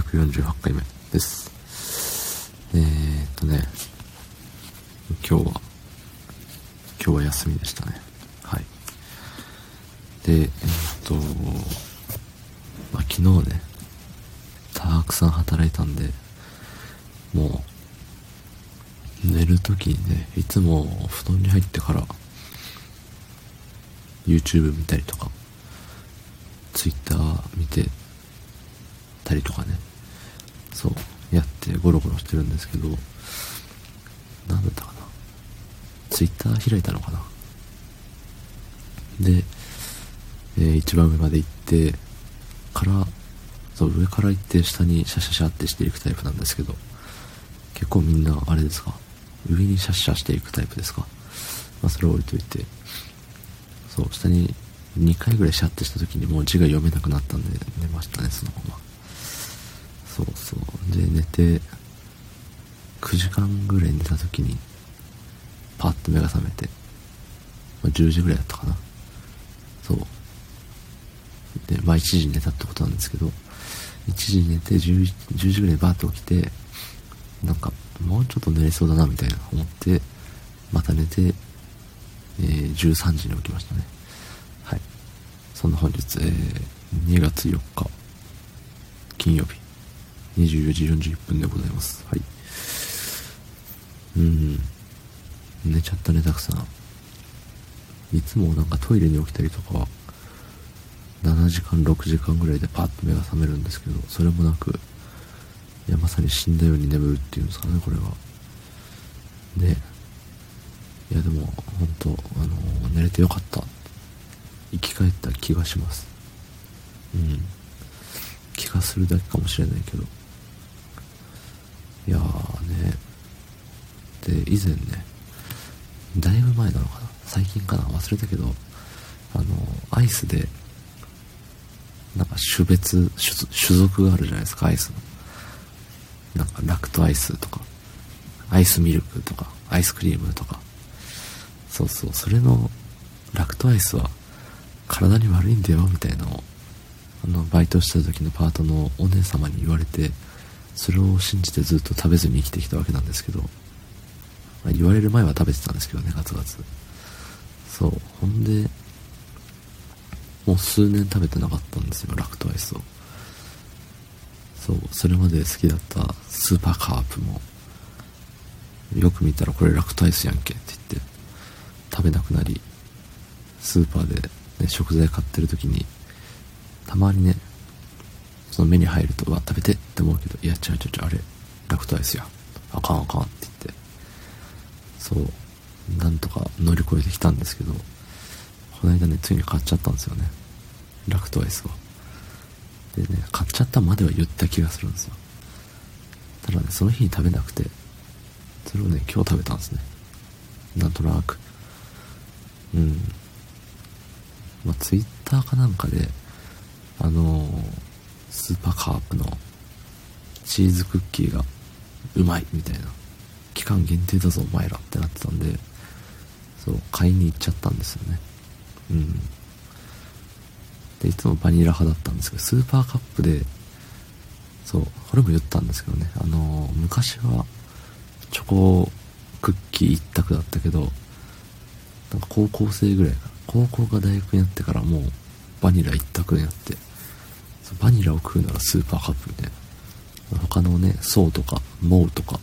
548回目です。えー、っとね、今日は、今日は休みでしたね。はい。で、えー、っと、まあ、昨日ね、たくさん働いたんで、もう、寝るときにね、いつも布団に入ってから、YouTube 見たりとか、Twitter 見てたりとかね、そう、やってゴロゴロしてるんですけど、なんだったかな。Twitter 開いたのかな。で、えー、一番上まで行って、から、そう、上から行って下にシャシャシャってしていくタイプなんですけど、結構みんなあれですか？上にシャシャしていくタイプですか？まあそれを置いといて、そう、下に2回ぐらいシャッてした時にもう字が読めなくなったんで寝ましたね、そのまま。そうそう。で、寝て、9時間ぐらい寝た時に、パッと目が覚めて、まあ、10時ぐらいだったかな。そう。で、まあ1時に寝たってことなんですけど、1時に寝て 10, 10時ぐらいにバーッと起きて、なんか、もうちょっと寝れそうだなみたいな思って、また寝て、えー、13時に起きましたね。はい。そんな本日、えー、2月4日、金曜日、24時41分でございます。はい。うん。寝ちゃったね、たくさん。いつもなんかトイレに起きたりとかは、7時間、6時間ぐらいでパッと目が覚めるんですけど、それもなく、いや、まさに死んだように眠るっていうんですかね、これは。で、いやでも、本当あの寝れてよかった。生き返った気がします。うん。気がするだけかもしれないけど。いやーね。で、以前ね、だいぶ前なのかな？最近かな？忘れたけど、あの、アイスで、なんか種別、種族があるじゃないですか、アイスの。なんかラクトアイスとか、アイスミルクとか、アイスクリームとか、そうそう、それのラクトアイスは体に悪いんだよ、みたいなのを、あの、バイトした時のパートのお姉様に言われて、それを信じてずっと食べずに生きてきたわけなんですけど、まあ、言われる前は食べてたんですけどね、ガツガツ。そう、ほんで、もう数年食べてなかったんですよ、ラクトアイスを。そう、それまで好きだったスーパーカップも、よく見たらこれラクトアイスやんけって言って、食べなくなり、スーパーで、ね、食材買ってる時に、たまにね、その目に入ると、わ、食べてって思うけど、いや、違う違う違う、あれ、ラクトアイスや。あかんあかんって言って、そう、なんとか乗り越えてきたんですけど、この間ね、ついに買っちゃったんですよね。ラクトアイスを。でね、買っちゃったまでは言った気がするんですよ。ただね、その日に食べなくて、それをね、今日食べたんですね。なんとなく。うん。まあ、ツイッターかなんかで、あのー、スーパーカップのチーズクッキーがうまいみたいな。期間限定だぞお前らってなってたんで、そう、買いに行っちゃったんですよね。うん。で、いつもバニラ派だったんですけど、スーパーカップで、そう、これも言ったんですけどね、あのー、昔はチョコクッキー一択だったけど、なんか高校生ぐらいか高校が大学になってからもうバニラ一択になって、バニラを食うならスーパーカップみたいな。他のね、爽とか、 MOWとか、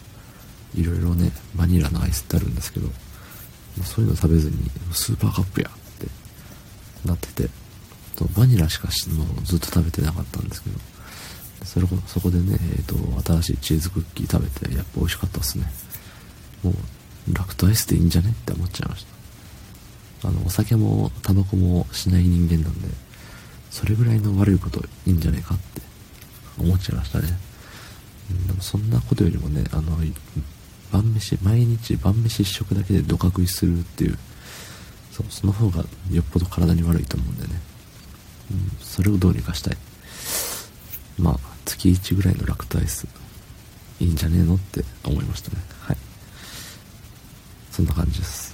いろいろね、バニラのアイスってあるんですけど、そういうの食べずに、スーパーカップやってなってて、バニラしかもうずっと食べてなかったんですけど、それそこでね、えっ、ー、と、新しいチーズクッキー食べて、やっぱ美味しかったっすね。もう、ラクトアイスでいいんじゃねって思っちゃいました。あの、お酒もタバコもしない人間なんで、それぐらいの悪いこといいんじゃないかって思っちゃいましたね。でもそんなことよりもね、あの、晩飯、毎日晩飯一食だけでドカ食いするっていう、そ、その方がよっぽど体に悪いと思うんでね。うん、それをどうにかしたい。まあ、月1ぐらいのラクトアイス、いいんじゃねえのって思いましたね。はい。そんな感じです。